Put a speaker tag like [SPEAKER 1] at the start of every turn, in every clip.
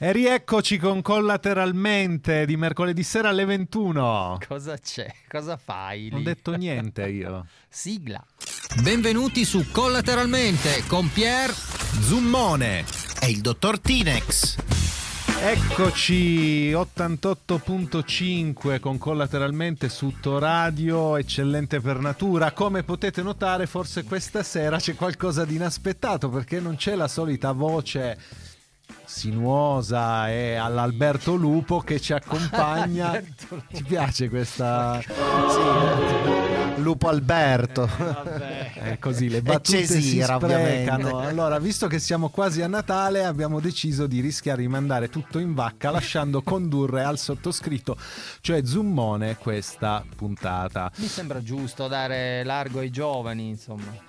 [SPEAKER 1] E rieccoci con Collateralmente di mercoledì sera alle 21.
[SPEAKER 2] Cosa c'è? Cosa fai? Lì?
[SPEAKER 1] Non ho detto niente io.
[SPEAKER 2] Sigla.
[SPEAKER 3] Benvenuti su Collateralmente con Pier
[SPEAKER 4] Zummone e il dottor Tinex.
[SPEAKER 1] Eccoci 88.5 con Collateralmente su Radio, eccellente per natura. Come potete notare, forse questa sera c'è qualcosa di inaspettato perché non c'è la solita voce sinuosa e all'Alberto Lupo che ci accompagna. Ti piace questa?
[SPEAKER 4] Sì, Lupo Alberto.
[SPEAKER 1] Eh, così le battute
[SPEAKER 4] Cesira,
[SPEAKER 1] si
[SPEAKER 4] ovviamente.
[SPEAKER 1] sprecano. Allora, visto che siamo quasi a Natale, abbiamo deciso di rischiare di mandare tutto in vacca lasciando condurre al sottoscritto, cioè Zummone, questa puntata.
[SPEAKER 2] Mi sembra giusto dare largo ai giovani, insomma.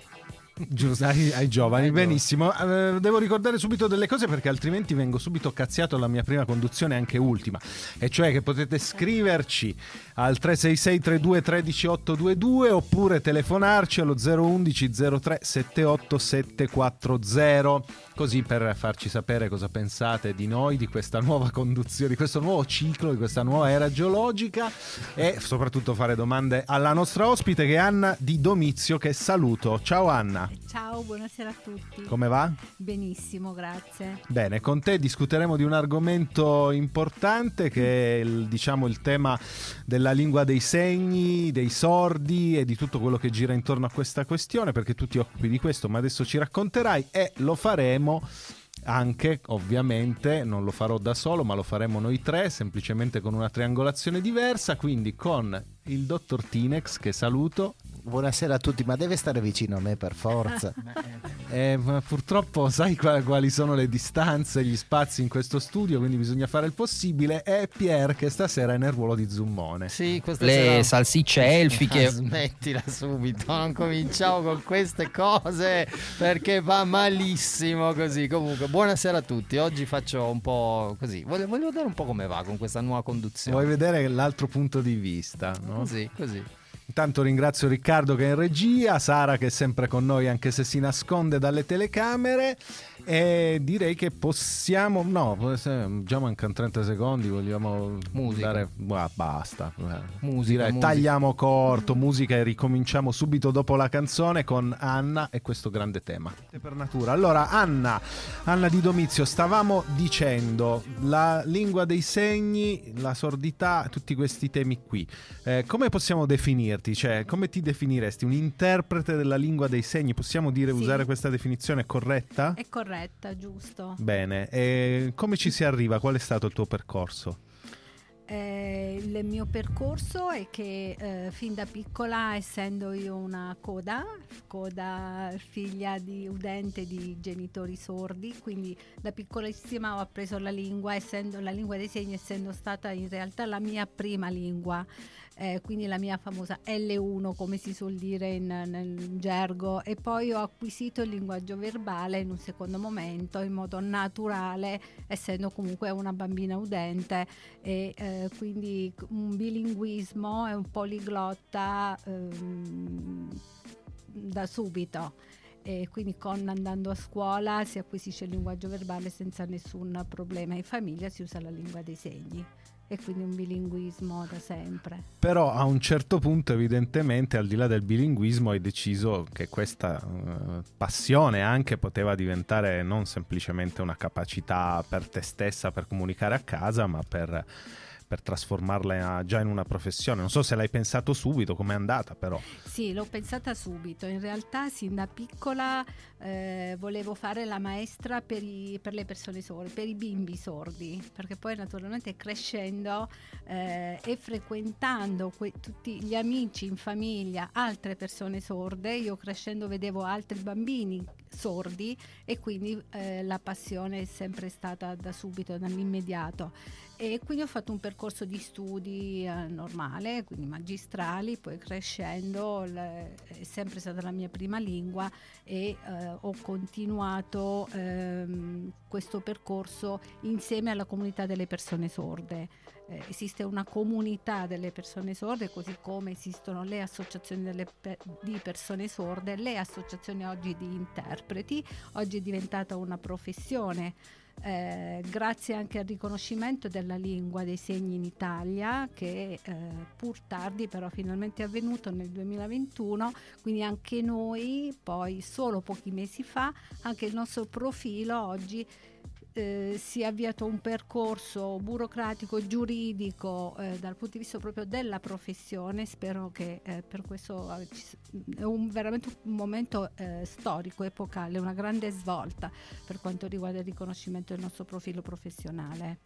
[SPEAKER 1] Giusto, ai, ai giovani,
[SPEAKER 2] Ai
[SPEAKER 1] benissimo. Eh, devo ricordare subito delle cose perché altrimenti vengo subito cazziato alla mia prima conduzione, anche ultima. E cioè che potete scriverci al 366 32 13 822 oppure telefonarci allo 011 03 78 740 così per farci sapere cosa pensate di noi, di questa nuova conduzione, di questo nuovo ciclo, di questa nuova era geologica e soprattutto fare domande alla nostra ospite che è Anna Di Domizio che saluto. Ciao Anna,
[SPEAKER 5] Ciao, buonasera a tutti.
[SPEAKER 1] come va?
[SPEAKER 5] Benissimo, grazie.
[SPEAKER 1] Bene, con te discuteremo di un argomento importante che è il, diciamo, il tema della lingua dei segni, dei sordi e di tutto quello che gira intorno a questa questione, perché tu ti occupi di questo, ma adesso ci racconterai e lo faremo anche, ovviamente, non lo farò da solo, ma lo faremo noi tre, semplicemente con una triangolazione diversa, quindi con il dottor Tinex, che saluto,
[SPEAKER 4] Buonasera a tutti, ma deve stare vicino a me per forza.
[SPEAKER 1] Eh, ma purtroppo sai qua- quali sono le distanze, gli spazi in questo studio, quindi bisogna fare il possibile. E Pier che stasera è nel ruolo di Zummone.
[SPEAKER 2] Sì, questa
[SPEAKER 3] le
[SPEAKER 2] sera-
[SPEAKER 3] salsicce
[SPEAKER 2] Ah,
[SPEAKER 3] elfiche.
[SPEAKER 2] smettila subito, non cominciamo con queste cose perché va malissimo così. Comunque, buonasera a tutti. Oggi faccio un po' così. Voglio, voglio vedere un po' come va con questa nuova conduzione.
[SPEAKER 1] Vuoi vedere l'altro punto di vista? no?
[SPEAKER 2] Così, così.
[SPEAKER 1] Intanto ringrazio Riccardo che è in regia, Sara che è sempre con noi anche se si nasconde dalle telecamere e direi che possiamo... No, già mancano 30 secondi, vogliamo
[SPEAKER 2] Musica.
[SPEAKER 1] dare... Ah, basta. Eh.
[SPEAKER 2] Musica,
[SPEAKER 1] Direi,
[SPEAKER 2] musica.
[SPEAKER 1] tagliamo corto, musica e ricominciamo subito dopo la canzone con Anna e questo grande tema. Per natura. Allora, Anna, Anna Di Domizio, stavamo dicendo la lingua dei segni, la sordità, tutti questi temi qui. Eh, come possiamo definirti? Cioè, come ti definiresti? Un interprete della lingua dei segni? Possiamo dire,
[SPEAKER 5] Sì.
[SPEAKER 1] usare questa definizione corretta?
[SPEAKER 5] È corretta, giusto.
[SPEAKER 1] Bene, e come ci si arriva? Qual è stato il tuo percorso?
[SPEAKER 5] Eh, il mio percorso è che eh, fin da piccola, essendo io una coda, coda figlia di udente di genitori sordi, quindi da piccolissima ho appreso la lingua, essendo la lingua dei segni, essendo stata in realtà la mia prima lingua. Eh, quindi la mia famosa L1 come si suol dire in, nel gergo. E poi ho acquisito il linguaggio verbale in un secondo momento in modo naturale essendo comunque una bambina udente. E eh, quindi un bilinguismo e un poliglotta ehm, da subito. E quindi con andando a scuola si acquisisce il linguaggio verbale senza nessun problema. In famiglia si usa la lingua dei segni e quindi un bilinguismo da sempre.
[SPEAKER 1] Però a un certo punto, evidentemente, al di là del bilinguismo, hai deciso che questa eh, passione anche poteva diventare non semplicemente una capacità per te stessa per comunicare a casa, ma per, per trasformarla già in una professione. Non so se l'hai pensato subito, com'è andata, però.
[SPEAKER 5] Sì, l'ho pensata subito. In realtà, sin da piccola eh, volevo fare la maestra per, i- per le persone sorde, per i bimbi sordi, perché poi naturalmente crescendo eh, e frequentando que- tutti gli amici in famiglia, altre persone sorde, io crescendo vedevo altri bambini sordi e quindi eh, la passione è sempre stata da subito, dall'immediato. E quindi ho fatto un percorso di studi eh, normale, quindi magistrali, poi crescendo l- è sempre stata la mia prima lingua e eh, ho continuato ehm, questo percorso insieme alla comunità delle persone sorde. eh, esiste una comunità delle persone sorde, così come esistono le associazioni pe- di persone sorde, le associazioni oggi di interpreti, oggi è diventata una professione. Eh, grazie anche al riconoscimento della lingua dei segni in Italia che eh, pur tardi però finalmente è avvenuto nel 2021 quindi anche noi poi solo pochi mesi fa anche il nostro profilo oggi eh, si è avviato un percorso burocratico, giuridico eh, dal punto di vista proprio della professione. Spero che eh, per questo eh, è un, veramente un momento eh, storico, epocale, una grande svolta per quanto riguarda il riconoscimento del nostro profilo professionale.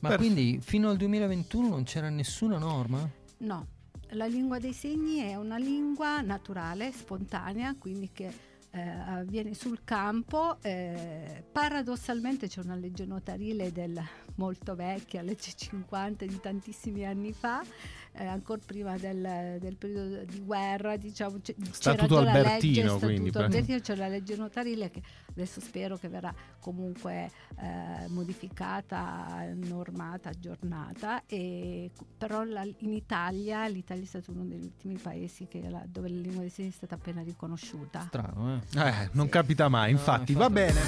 [SPEAKER 2] Ma
[SPEAKER 1] Perfetto.
[SPEAKER 2] quindi fino al 2021 non c'era nessuna norma?
[SPEAKER 5] No, la lingua dei segni è una lingua naturale, spontanea, quindi che eh, avviene sul campo. eh, paradossalmente c'è una legge notarile del molto vecchia, legge 50 di tantissimi anni fa, eh, ancora prima del, del periodo di guerra, diciamo, c- c'era già la legge,
[SPEAKER 1] quindi,
[SPEAKER 5] Albertino, c'è la legge notarile che adesso spero che verrà comunque eh, modificata, normata, aggiornata, e, però la- in Italia, l'Italia è stato uno degli ultimi paesi che la- dove la lingua dei segni è stata appena riconosciuta.
[SPEAKER 2] Strano, eh?
[SPEAKER 1] Eh, non capita mai,
[SPEAKER 2] No,
[SPEAKER 1] infatti.
[SPEAKER 2] infatti.
[SPEAKER 1] Va bene.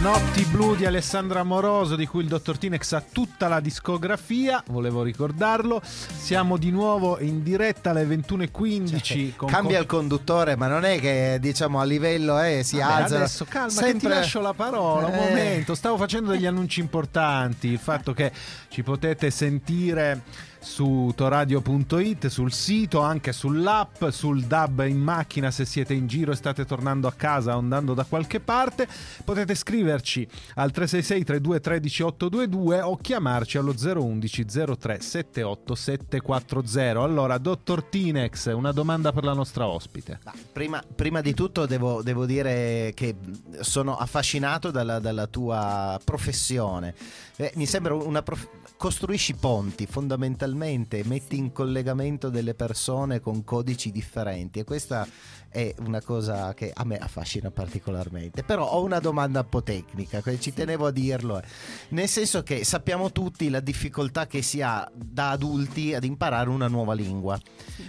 [SPEAKER 1] Notti blu di Alessandra Amoroso, di cui il dottor Tinex ha tutta la discografia, volevo ricordarlo. Siamo di nuovo in diretta alle 21.15. con-
[SPEAKER 4] Cambia
[SPEAKER 1] con-
[SPEAKER 4] il conduttore, ma non è che diciamo a livello eh, si
[SPEAKER 1] Vabbè,
[SPEAKER 4] alza.
[SPEAKER 1] Adesso calma, che ti
[SPEAKER 4] sempre-
[SPEAKER 1] lascio la parola. Un
[SPEAKER 4] Eh.
[SPEAKER 1] momento, stavo facendo degli annunci importanti. Il fatto che ci potete sentire su toradio.it, sul sito, anche sull'app, sul DAB in macchina se siete in giro e state tornando a casa o andando da qualche parte. Potete scriverci al 366 32 13 822 o chiamarci allo 011 03 78 740. Allora, dottor Tinex, una domanda per la nostra ospite.
[SPEAKER 4] Ma Prima, prima di tutto devo, devo dire che sono affascinato dalla, dalla tua professione. Eh, mi sembra una prof- costruisci ponti fondamentalmente, metti in collegamento delle persone con codici differenti e questa è una cosa che a me affascina particolarmente. Però ho una domanda un po' tecnica, ci tenevo a dirlo, eh. nel senso che sappiamo tutti la difficoltà che si ha da adulti ad imparare una nuova lingua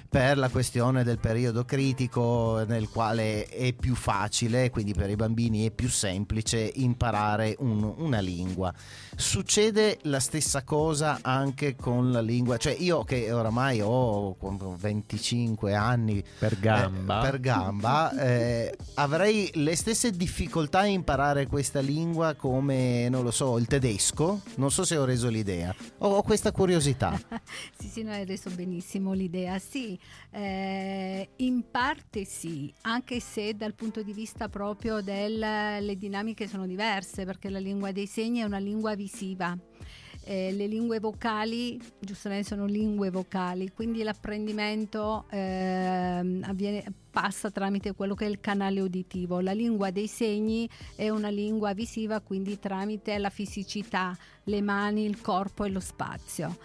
[SPEAKER 4] per la questione del periodo critico nel quale è più facile, quindi per i bambini è più semplice imparare un- una lingua. Succede la stessa cosa anche con la lingua, cioè io che oramai ho 25 anni
[SPEAKER 1] Per gamba.
[SPEAKER 4] eh, per gamba, eh, avrei le stesse difficoltà a imparare questa lingua come, non lo so, il tedesco. Non so se ho reso l'idea. Ho, ho questa curiosità.
[SPEAKER 5] Sì, sì, no, hai reso benissimo l'idea. Sì, eh, in parte sì, anche se dal punto di vista proprio delle dinamiche sono diverse, perché la lingua dei segni è una lingua visiva. Eh, le lingue vocali, giustamente sono lingue vocali, quindi l'apprendimento ehm, avviene, passa tramite quello che è il canale uditivo. La lingua dei segni è una lingua visiva, quindi tramite la fisicità, le mani, il corpo e lo spazio.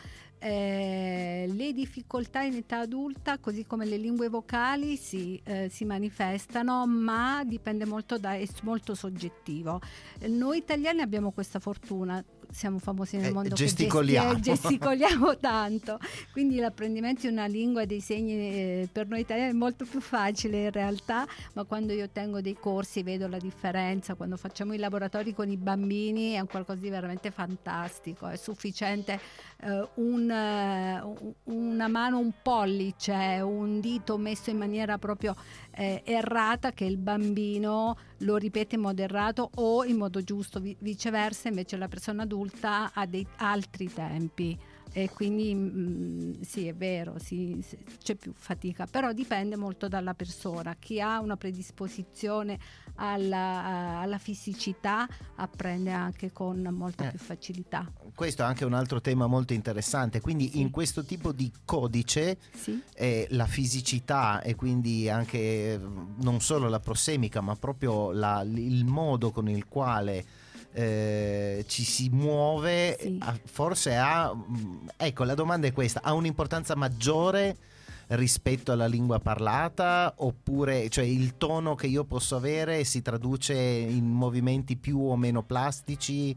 [SPEAKER 5] Eh, le difficoltà in età adulta, così come le lingue vocali, si, eh, si manifestano, ma dipende molto da, è molto soggettivo. Noi italiani abbiamo questa fortuna, siamo famosi nel
[SPEAKER 4] Eh,
[SPEAKER 5] mondo
[SPEAKER 4] gesticoliamo.
[SPEAKER 5] eh, gesticoliamo tanto, quindi l'apprendimento di una lingua dei segni eh, per noi italiani è molto più facile in realtà, ma quando io tengo dei corsi vedo la differenza, quando facciamo i laboratori con i bambini è un qualcosa di veramente fantastico, è sufficiente eh, un, un- una mano, un pollice, un dito messo in maniera proprio eh, errata che il bambino lo ripete in modo errato o in modo giusto, vi- viceversa invece la persona adulta ha dei altri tempi e quindi mm, sì è vero sì, sì, c'è più fatica però dipende molto dalla persona chi ha una predisposizione alla, alla fisicità apprende anche con molta
[SPEAKER 4] Eh.
[SPEAKER 5] più facilità
[SPEAKER 4] Questo è anche un altro tema molto interessante. Quindi
[SPEAKER 5] Sì.
[SPEAKER 4] in questo tipo di codice
[SPEAKER 5] sì
[SPEAKER 4] eh, la fisicità e quindi anche eh, non solo la prossemica, ma proprio la- il modo con il quale eh, ci si muove,
[SPEAKER 5] Sì.
[SPEAKER 4] ha- forse ha, mm, ecco la domanda è questa, ha un'importanza maggiore rispetto alla lingua parlata? Oppure cioè il tono che io posso avere si traduce in movimenti più o meno plastici?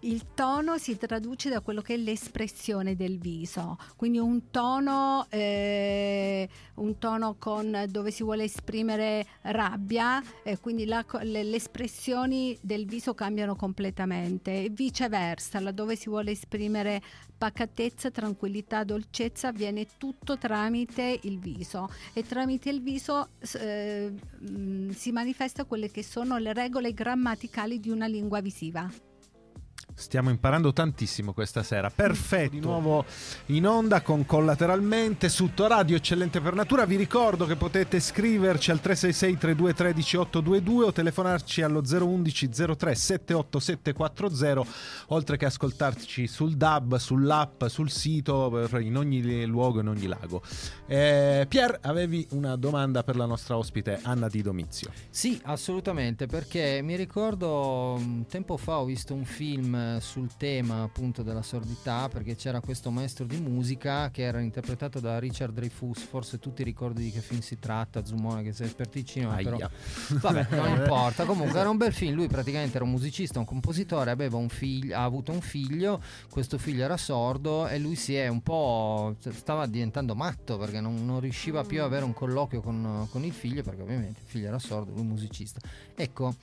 [SPEAKER 5] Il tono si traduce da quello che è l'espressione del viso, quindi un tono, eh, un tono con, dove si vuole esprimere rabbia, eh, quindi la, le, le, espressioni del viso cambiano completamente. E viceversa, laddove si vuole esprimere pacatezza, tranquillità, dolcezza, avviene tutto tramite il viso e tramite il viso eh, mh, si manifesta quelle che sono le regole grammaticali di una lingua visiva.
[SPEAKER 1] Stiamo imparando tantissimo questa sera. Perfetto. Di nuovo in onda con collateralmente su Radio Eccellente per Natura. Vi ricordo che potete scriverci al 366 3213 1822 o telefonarci allo 011 03 78740 oltre che ascoltarci sul DAB, sull'app, sul sito, in ogni luogo, in ogni lago. Eh, Pier, avevi una domanda per la nostra ospite Anna Di Domizio.
[SPEAKER 2] Sì, assolutamente, perché mi ricordo tempo fa ho visto un film sul tema appunto della sordità perché c'era questo maestro di musica che era interpretato da Richard Dreyfus, forse tutti ricordi di che film si tratta, Zumone che sei esperticino, però vabbè, non importa, comunque era un bel film, lui praticamente era un musicista, un compositore, aveva un figlio, ha avuto un figlio, questo figlio era sordo e lui si è un po' stava diventando matto perché non, non riusciva più ad avere un colloquio con, con il figlio perché ovviamente il figlio era sordo, lui musicista. Ecco,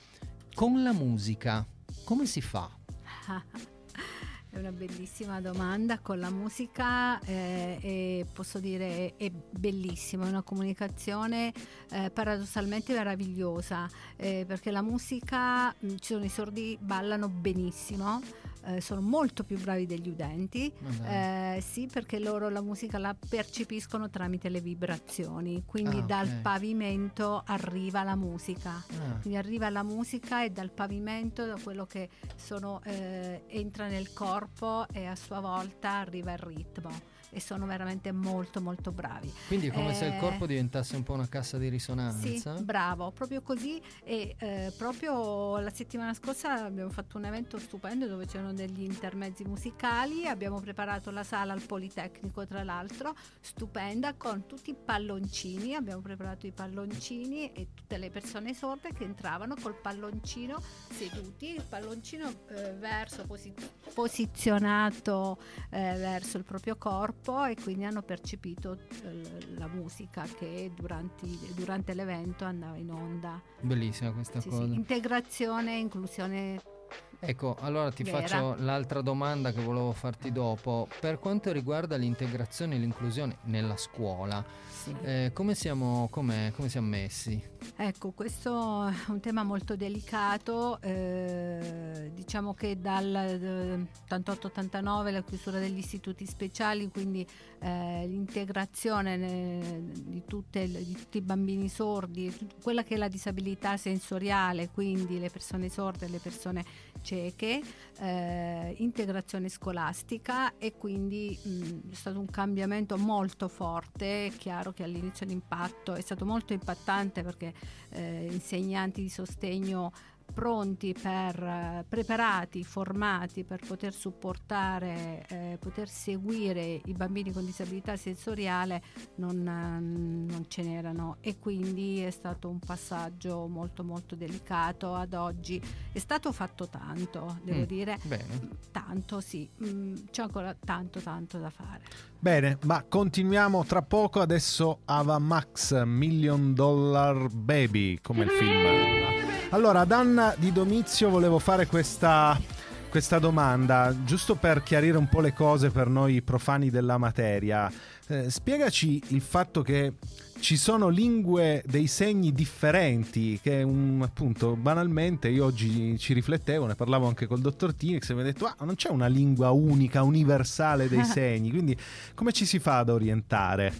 [SPEAKER 2] con la musica come si fa?
[SPEAKER 5] È una bellissima domanda, con la musica eh, è, posso dire è bellissima, è una comunicazione eh, paradossalmente meravigliosa, eh, perché la musica, ci sono i sordi, ballano benissimo, eh, sono molto più bravi degli udenti, eh, sì perché loro la musica la percepiscono tramite le vibrazioni, quindi ah, dal pavimento arriva la musica, ah. quindi arriva la musica e dal pavimento da quello che sono, eh, entra nel corpo e a sua volta arriva il ritmo e sono veramente molto molto bravi.
[SPEAKER 2] Quindi è come eh, se il corpo diventasse un po' una cassa di risonanza.
[SPEAKER 5] Sì, bravo, proprio così e eh, proprio la settimana scorsa abbiamo fatto un evento stupendo dove c'erano degli intermezzi musicali, abbiamo preparato la sala al Politecnico tra l'altro, stupenda con tutti i palloncini, abbiamo preparato i palloncini e tutte le persone sorde che entravano col palloncino seduti, il palloncino eh, verso posi- posizionato eh, verso il proprio corpo corpo e quindi hanno percepito eh, la musica che durante, durante, l'evento andava in onda.
[SPEAKER 2] Bellissima questa sì, cosa. Sì.
[SPEAKER 5] Integrazione, inclusione.
[SPEAKER 2] Ecco, allora ti vera. faccio l'altra domanda che volevo farti dopo. Per quanto riguarda l'integrazione e l'inclusione nella scuola, sì. eh, come, siamo, come siamo messi?
[SPEAKER 5] Ecco, questo è un tema molto delicato, eh, diciamo che dal 88-89 la chiusura degli istituti speciali, quindi eh, l'integrazione ne, di, tutte, di, tutti i bambini sordi, quella che è la disabilità sensoriale, quindi le persone sorde le persone cieche, eh, integrazione scolastica e quindi mh, è stato un cambiamento molto forte, è chiaro che all'inizio l'impatto è stato molto impattante perché eh, insegnanti di sostegno pronti per, eh, preparati, formati per poter supportare, eh, poter seguire i bambini con disabilità sensoriale non, non, ce n'erano e quindi è stato un passaggio molto molto delicato ad oggi. È stato fatto tanto, devo mm, dire, bene. tanto sì, mm, c'è ancora tanto tanto da fare.
[SPEAKER 1] Bene, ma continuiamo tra poco, adesso Ava Max Million Dollar Baby come il film. Allora, ad Anna di Domizio volevo fare questa, questa domanda, giusto per chiarire un po' le cose per noi profani della materia. Eh, spiegaci il fatto che ci sono lingue dei segni differenti che un, appunto banalmente io oggi ci riflettevo ne parlavo anche col dottor Tinix e mi ha detto ah non c'è una lingua unica universale dei segni quindi come ci si fa ad orientare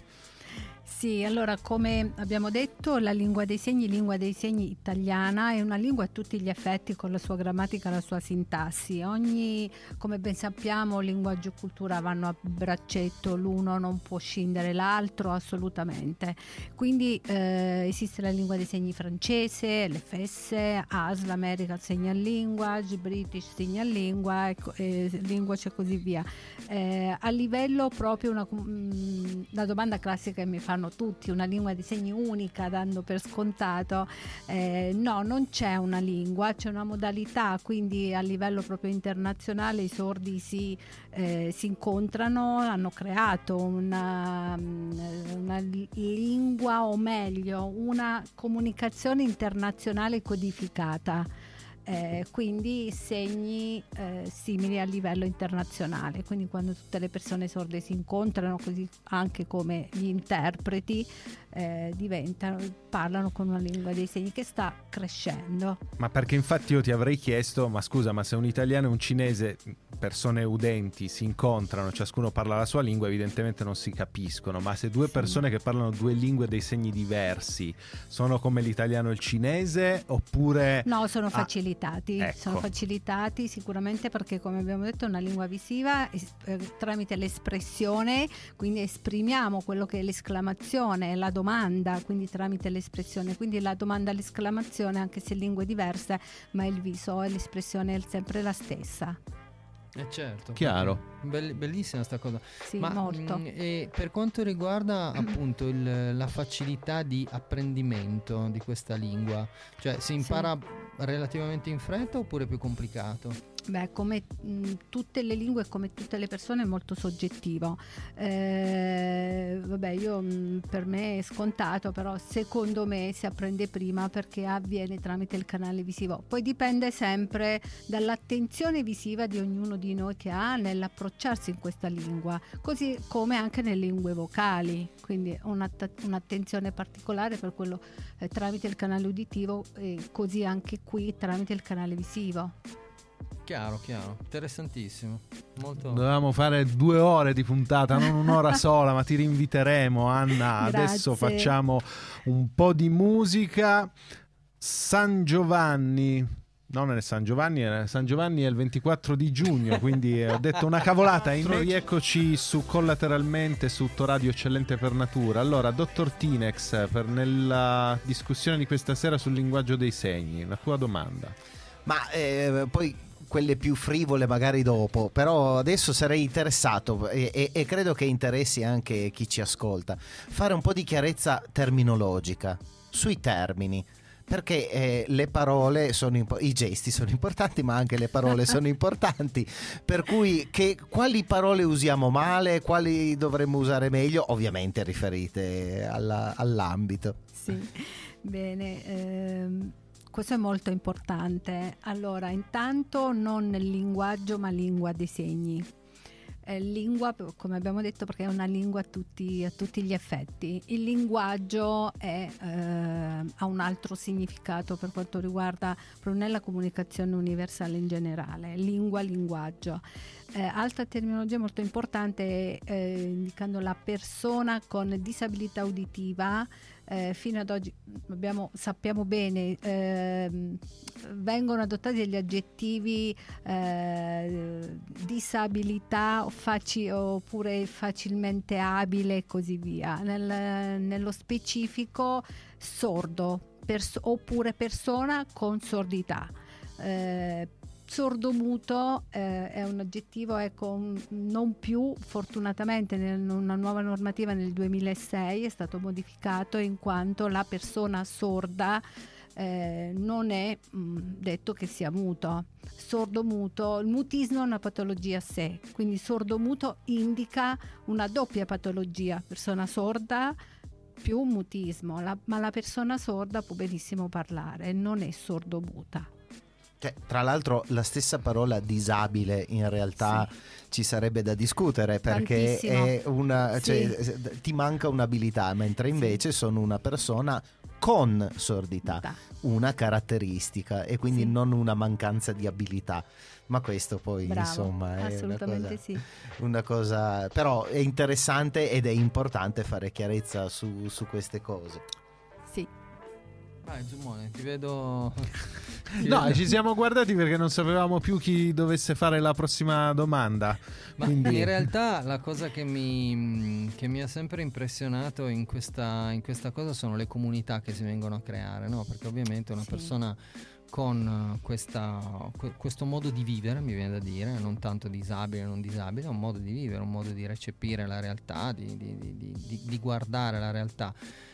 [SPEAKER 5] sì, allora come abbiamo detto la lingua dei segni, lingua dei segni italiana è una lingua a tutti gli effetti con la sua grammatica la sua sintassi. Ogni, come ben sappiamo, linguaggio e cultura vanno a braccetto, l'uno non può scindere l'altro assolutamente. Quindi eh, esiste la lingua dei segni francese, l'FS, ASL, American Signal Language, British Signal Lingua, eh, Language e così via. Eh, a livello proprio una, mh, mm, la domanda classica che mi fa fanno tutti una lingua dei segni unica dando per scontato. Eh, no, non c'è una lingua, c'è una modalità, quindi a livello proprio internazionale i sordi si, eh, si incontrano, hanno creato una, una lingua o meglio una comunicazione internazionale codificata eh, quindi segni eh, simili a livello internazionale. Quindi quando tutte le persone sorde si incontrano, così anche come gli interpreti, eh, diventano, parlano con una lingua dei segni che sta crescendo.
[SPEAKER 1] Ma perché infatti io ti avrei chiesto, ma scusa, ma se un italiano e un cinese, persone udenti, si incontrano, ciascuno parla la sua lingua, evidentemente non si capiscono, ma se due sì. persone che parlano due lingue dei segni diversi sono come l'italiano e il cinese oppure...
[SPEAKER 5] No, sono facilitati, ah, ecco. sono facilitati sicuramente perché come abbiamo detto è una lingua visiva eh, tramite l'espressione, quindi esprimiamo quello che è l'esclamazione, la domanda quindi tramite l'espressione. Quindi la domanda l'esclamazione, anche se lingue diverse, ma il viso e l'espressione è sempre la stessa.
[SPEAKER 2] Eh certo.
[SPEAKER 1] Chiaro.
[SPEAKER 2] Bell- bellissima sta cosa.
[SPEAKER 5] Sì,
[SPEAKER 2] Ma,
[SPEAKER 5] molto.
[SPEAKER 2] Mh, e per quanto riguarda appunto il, la facilità di apprendimento di questa lingua, cioè si impara sì. relativamente in fretta oppure più complicato?
[SPEAKER 5] Beh, come mh, tutte le lingue, come tutte le persone, è molto soggettivo. Eh, vabbè, io mh, per me è scontato, però secondo me si apprende prima perché avviene tramite il canale visivo. Poi dipende sempre dall'attenzione visiva di ognuno di noi che ha nell'approcciarsi in questa lingua, così come anche nelle lingue vocali. Quindi un'att- un'attenzione particolare per quello eh, tramite il canale uditivo e così anche qui tramite il canale visivo.
[SPEAKER 2] Chiaro, chiaro, interessantissimo. Molto...
[SPEAKER 1] Dovevamo fare due ore di puntata, non un'ora sola, ma ti rinviteremo, Anna.
[SPEAKER 5] Grazie.
[SPEAKER 1] Adesso facciamo un po' di musica. San Giovanni. Non è San Giovanni, San Giovanni è il 24 di giugno, quindi ho detto una cavolata. Rieccoci su collateralmente su Radio Eccellente per Natura. Allora, dottor Tinex, per nella discussione di questa sera sul linguaggio dei segni, la tua domanda.
[SPEAKER 4] Ma eh, poi quelle più frivole magari dopo, però adesso sarei interessato e, e, e, credo che interessi anche chi ci ascolta, fare un po' di chiarezza terminologica sui termini. Perché eh, le parole sono impo- i gesti sono importanti, ma anche le parole sono importanti. Per cui, che, quali parole usiamo male, quali dovremmo usare meglio, ovviamente riferite alla, all'ambito.
[SPEAKER 5] Sì, bene. Ehm questo è molto importante. Allora, intanto non linguaggio, ma lingua dei segni. Eh, lingua, come abbiamo detto, perché è una lingua a tutti, a tutti gli effetti. Il linguaggio è, eh, ha un altro significato per quanto riguarda proprio nella comunicazione universale in generale. Lingua, linguaggio. Eh, altra terminologia molto importante, eh, indicando la persona con disabilità uditiva eh, fino ad oggi abbiamo, sappiamo bene, eh, vengono adottati degli aggettivi eh, disabilità faci, oppure facilmente abile e così via. Nel, nello specifico sordo pers- oppure persona con sordità. Sordomuto eh, è un aggettivo ecco, non più fortunatamente in una nuova normativa nel 2006 è stato modificato in quanto la persona sorda eh, non è mh, mm, detto che sia muto. Sordomuto, il mutismo è una patologia a sé, quindi sordomuto indica una doppia patologia, persona sorda più mutismo, la, ma la persona sorda può benissimo parlare, non è sordomuta.
[SPEAKER 4] Cioè, tra l'altro la stessa parola disabile in realtà sì. ci sarebbe da discutere perché una, cioè, sì. ti manca un'abilità, mentre invece sì. sono una persona con sordità, una caratteristica e quindi non una mancanza di abilità. Ma questo poi
[SPEAKER 5] Bravo,
[SPEAKER 4] insomma è
[SPEAKER 5] una cosa,
[SPEAKER 4] una cosa, però è interessante ed è importante fare chiarezza su, su queste cose.
[SPEAKER 2] Vai Giumone, ti vedo...
[SPEAKER 1] ti no, vedo... ci siamo guardati perché non sapevamo più chi dovesse fare la prossima domanda.
[SPEAKER 2] Ma Quindi... in realtà la cosa che mi, che mi ha sempre impressionato in questa, in questa, cosa sono le comunità che si vengono a creare, no? Perché ovviamente una sì. persona con questa, que- questo modo di vivere, mi viene da dire, non tanto disabile o non disabile, è un modo di vivere, un modo di recepire la realtà, di- di- di- di guardare la realtà.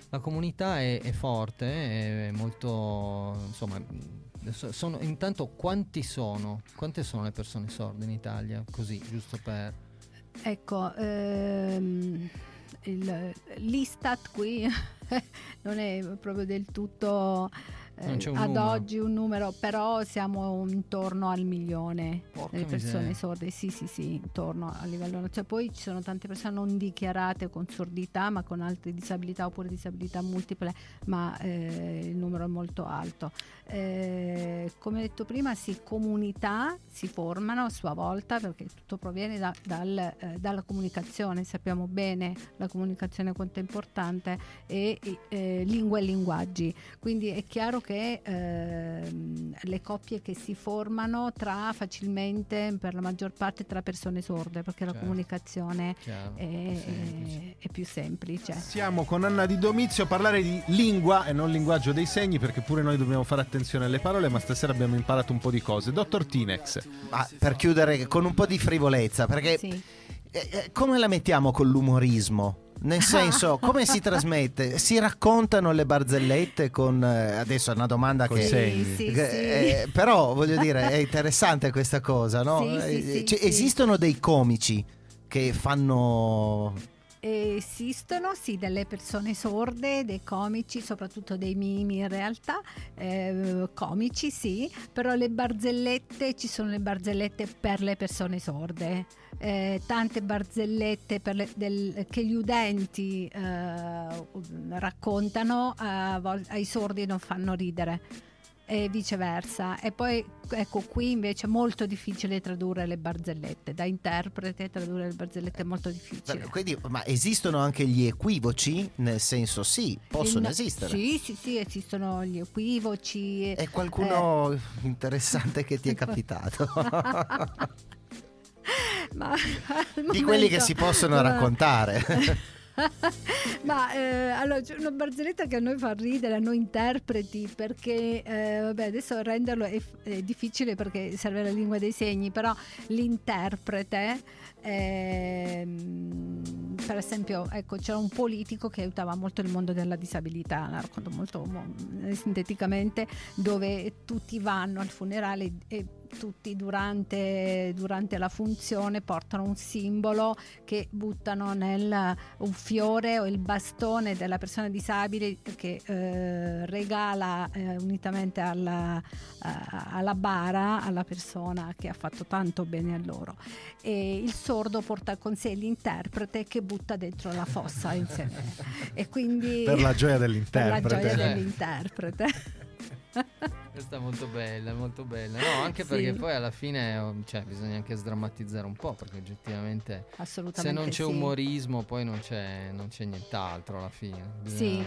[SPEAKER 2] La comunità è, è forte, è molto, insomma, sono, intanto quanti sono? Quante sono le persone sorde in Italia? Così, giusto per...
[SPEAKER 5] Ecco, ehm, il- l'Istat qui non è proprio del tutto eh, ad oggi un numero, però siamo intorno al milione
[SPEAKER 2] Porca
[SPEAKER 5] di persone
[SPEAKER 2] miseria.
[SPEAKER 5] sorde. Sì, sì, sì, intorno a livello. Cioè, poi ci sono tante persone non dichiarate con sordità, ma con altre disabilità oppure disabilità multiple, ma eh, il numero è molto alto. Eh, come detto prima, sì, comunità si formano a sua volta perché tutto proviene da- dal, eh, dalla comunicazione, sappiamo bene la comunicazione quanto è importante e eh, lingue e linguaggi. Quindi è chiaro che ehm, le coppie che si formano tra facilmente, per la maggior parte, tra persone sorde, perché la
[SPEAKER 2] Certo.
[SPEAKER 5] comunicazione
[SPEAKER 2] Chiaro,
[SPEAKER 5] è,
[SPEAKER 2] semplice.
[SPEAKER 5] è più semplice.
[SPEAKER 1] Siamo con Anna Di Domizio a parlare di lingua e non linguaggio dei segni perché pure noi dobbiamo fare attenzione alle parole, ma stasera abbiamo imparato un po' di cose. Dottor Tinex,
[SPEAKER 4] Ma per chiudere con un po' di frivolezza, perché
[SPEAKER 5] Sì.
[SPEAKER 4] eh, eh, come la mettiamo con l'umorismo? Nel senso, come si trasmette? Si raccontano le barzellette con... eh, adesso è una domanda
[SPEAKER 1] Coi
[SPEAKER 4] che...
[SPEAKER 1] segni.
[SPEAKER 5] Sì, sì,
[SPEAKER 4] che-
[SPEAKER 5] sì.
[SPEAKER 4] eh, però voglio dire, è interessante questa cosa, no?
[SPEAKER 5] Sì, sì,
[SPEAKER 4] Eh,
[SPEAKER 5] sì,
[SPEAKER 4] cioè,
[SPEAKER 5] sì.
[SPEAKER 4] Esistono dei comici che fanno...
[SPEAKER 5] Esistono sì delle persone sorde, dei comici, soprattutto dei mimi in realtà, eh, comici sì, però le barzellette, ci sono le barzellette per le persone sorde, eh, tante barzellette le- del- che gli udenti eh, raccontano a vol- ai sordi non fanno ridere e viceversa. E poi ecco qui invece è molto difficile tradurre le barzellette, da interprete tradurre le barzellette è molto difficile.
[SPEAKER 4] Quindi, ma esistono anche gli equivoci? Nel senso, sì, possono
[SPEAKER 5] no,
[SPEAKER 4] esistere.
[SPEAKER 5] Sì, sì, sì, esistono gli equivoci.
[SPEAKER 4] È qualcuno
[SPEAKER 5] Eh.
[SPEAKER 4] interessante che ti è capitato?
[SPEAKER 5] Ma
[SPEAKER 4] di quelli che
[SPEAKER 5] momento-
[SPEAKER 4] si possono raccontare.
[SPEAKER 5] Ma eh, allora c'è una barzelletta che a noi fa ridere, a noi interpreti, perché eh, vabbè, adesso renderlo è, è difficile perché serve la lingua dei segni, però l'interprete, ehm, per esempio, ecco, c'era un politico che aiutava molto il mondo della disabilità, la racconto molto mo- sinteticamente, dove tutti vanno al funerale e tutti durante, durante la funzione portano un simbolo che buttano nel un fiore o il bastone della persona disabile che eh, regala eh, unitamente alla, alla bara alla persona che ha fatto tanto bene a loro. E il sordo porta con sé l'interprete che butta dentro la fossa insieme. E quindi
[SPEAKER 1] per la gioia
[SPEAKER 5] per la
[SPEAKER 1] dell'interprete.
[SPEAKER 5] gioia dell'interprete
[SPEAKER 2] Questa è molto bella, molto bella. No, anche
[SPEAKER 5] Sì.
[SPEAKER 2] perché poi alla fine oh, cioè, bisogna anche sdrammatizzare un po', perché oggettivamente se non c'è
[SPEAKER 5] sì.
[SPEAKER 2] umorismo poi non c'è, non c'è nient'altro alla fine.
[SPEAKER 5] Sì.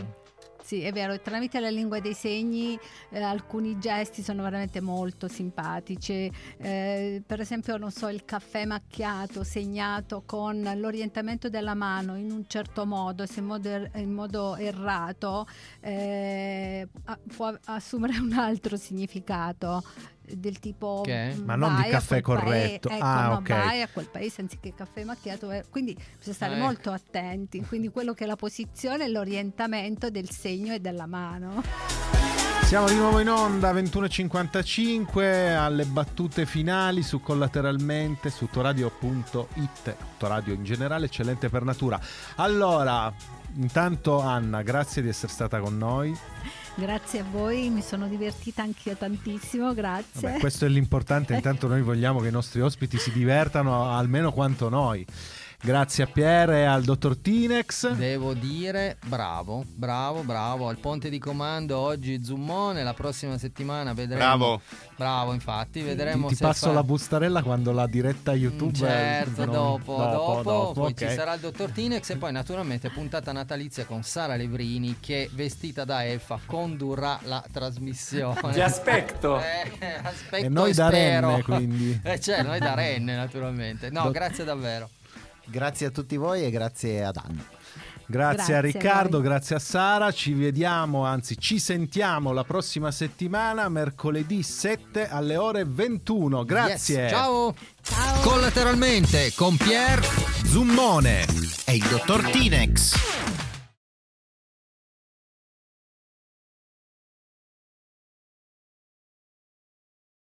[SPEAKER 5] Sì, è vero, tramite la lingua dei segni eh, alcuni gesti sono veramente molto simpatici. Eh, per esempio, non so, il caffè macchiato segnato con l'orientamento della mano in un certo modo, se in modo, er- in modo errato, eh, può assumere un altro significato del tipo
[SPEAKER 2] Che?
[SPEAKER 5] mm,
[SPEAKER 1] Ma non di caffè
[SPEAKER 5] quel paese-
[SPEAKER 1] corretto.
[SPEAKER 5] ecco,
[SPEAKER 1] Ah,
[SPEAKER 5] no,
[SPEAKER 1] ok.
[SPEAKER 5] vai a quel paese anziché caffè macchiato eh, quindi bisogna stare
[SPEAKER 2] Ah, ecco.
[SPEAKER 5] molto attenti quindi quello che è la posizione e l'orientamento del segno e della mano
[SPEAKER 1] Siamo di nuovo in onda 21.55 alle battute finali su collateralmente su toradio.it Toradio in generale eccellente per natura allora intanto Anna grazie di essere stata con noi
[SPEAKER 5] grazie a voi mi sono divertita anch'io tantissimo grazie.
[SPEAKER 1] Vabbè, questo è l'importante intanto noi vogliamo che i nostri ospiti si divertano almeno quanto noi grazie a Pierre e al dottor Tinex
[SPEAKER 2] Devo dire bravo, bravo, bravo. Al ponte di comando oggi Zummone, la prossima settimana vedremo.
[SPEAKER 6] Bravo.
[SPEAKER 2] Bravo, infatti, vedremo
[SPEAKER 1] ti
[SPEAKER 2] se
[SPEAKER 1] passo
[SPEAKER 2] fa-
[SPEAKER 1] la bustarella quando la diretta YouTube
[SPEAKER 2] Certo,
[SPEAKER 1] no,
[SPEAKER 2] dopo, dopo, poi
[SPEAKER 1] ok.
[SPEAKER 2] ci sarà il dottor Tinex e poi naturalmente puntata natalizia con Sara Levrini che vestita da elfa condurrà la trasmissione.
[SPEAKER 7] Ti aspetto.
[SPEAKER 2] Eh, aspetto
[SPEAKER 1] e noi da
[SPEAKER 2] spero.
[SPEAKER 1] renne quindi
[SPEAKER 2] Eh, cioè, noi da renne naturalmente. No,
[SPEAKER 1] Dot-
[SPEAKER 2] grazie davvero.
[SPEAKER 4] Grazie a tutti voi e grazie ad Anna.
[SPEAKER 1] Grazie,
[SPEAKER 5] Grazie
[SPEAKER 1] a
[SPEAKER 5] a
[SPEAKER 1] Riccardo,
[SPEAKER 5] voi.
[SPEAKER 1] grazie a Sara. Ci vediamo, anzi ci sentiamo la prossima settimana, mercoledì 7 alle ore 21. Grazie.
[SPEAKER 2] Yes, Ciao.
[SPEAKER 5] Ciao.
[SPEAKER 3] Collateralmente con Pier
[SPEAKER 4] Zummone e il dottor Tinex.